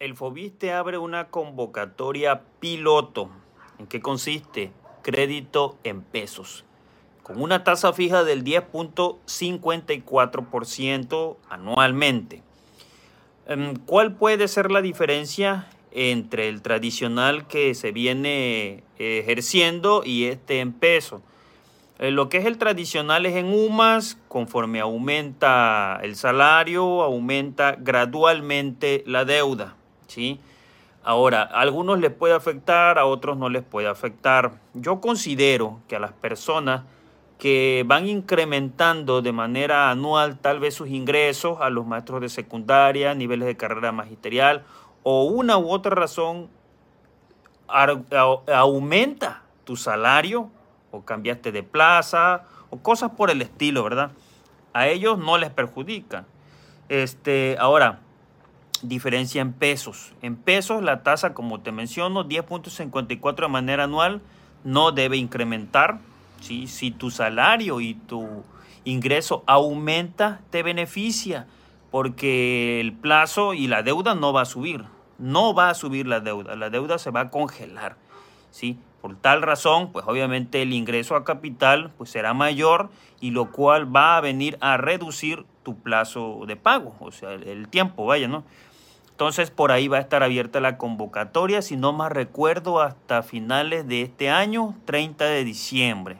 el Fobiste abre una convocatoria piloto. ¿En qué consiste? Crédito en pesos. Con una tasa fija del 10.54% anualmente. Em, ¿Cuál puede ser la diferencia entre el tradicional que se viene ejerciendo y este en pesos? Eh, lo que es el tradicional es en UMAS, conforme aumenta el salario, aumenta gradualmente la deuda. ¿Sí? Ahora, a algunos les puede afectar, a otros no les puede afectar. Yo considero que a las personas que van incrementando de manera anual tal vez sus ingresos a los maestros de secundaria, niveles de carrera magisterial o una u otra razón aumenta tu salario o cambiaste de plaza o cosas por el estilo, ¿verdad? A ellos no les perjudica. Este, ahora, diferencia en pesos. En pesos la tasa, como te menciono, 10.54 de manera anual no debe incrementar. ¿sí? Si tu salario y tu ingreso aumenta, te beneficia porque el plazo y la deuda no va a subir. No va a subir la deuda. La deuda se va a congelar. ¿sí? Por tal razón, pues obviamente el ingreso a capital pues será mayor y lo cual va a venir a reducir tu plazo de pago, o sea, el, tiempo, vaya, ¿no? Entonces por ahí va a estar abierta la convocatoria, si no más recuerdo, hasta finales de este año, 30 de diciembre.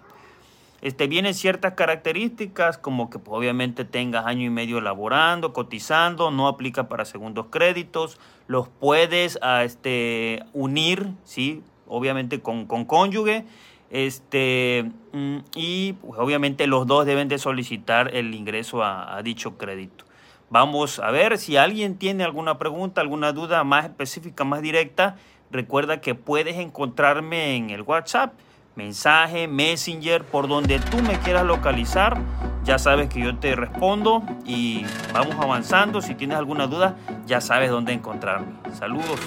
Este, vienen ciertas características como que pues, obviamente tengas año y medio laborando, cotizando, no aplica para segundos créditos, los puedes ah, este, unir, ¿sí? obviamente con, cónyuge, este, mm, y pues, obviamente los dos deben de solicitar el ingreso a, dicho crédito. Vamos a ver si alguien tiene alguna pregunta, alguna duda más específica, más directa. Recuerda que puedes encontrarme en el WhatsApp, mensaje, Messenger, por donde tú me quieras localizar. Ya sabes que yo te respondo y vamos avanzando. Si tienes alguna duda, ya sabes dónde encontrarme. Saludos.